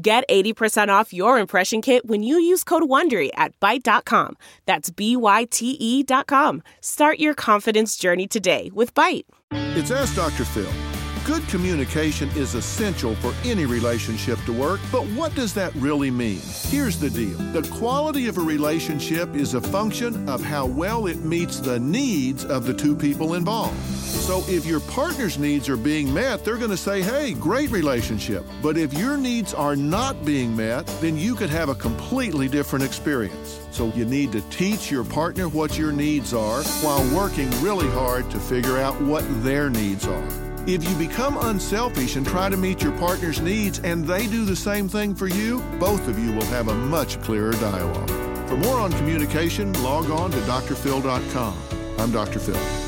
Get 80% off your impression kit when you use code WONDERY at Byte.com. That's B-Y-T-E dot com. Start your confidence journey today with Byte. It's Ask Dr. Phil. Good communication is essential for any relationship to work, but what does that really mean? Here's the deal the quality of a relationship is a function of how well it meets the needs of the two people involved. So if your partner's needs are being met, they're going to say, hey, great relationship. But if your needs are not being met, then you could have a completely different experience. So you need to teach your partner what your needs are while working really hard to figure out what their needs are. If you become unselfish and try to meet your partner's needs and they do the same thing for you, both of you will have a much clearer dialogue. For more on communication, log on to drphil.com. I'm Dr. Phil.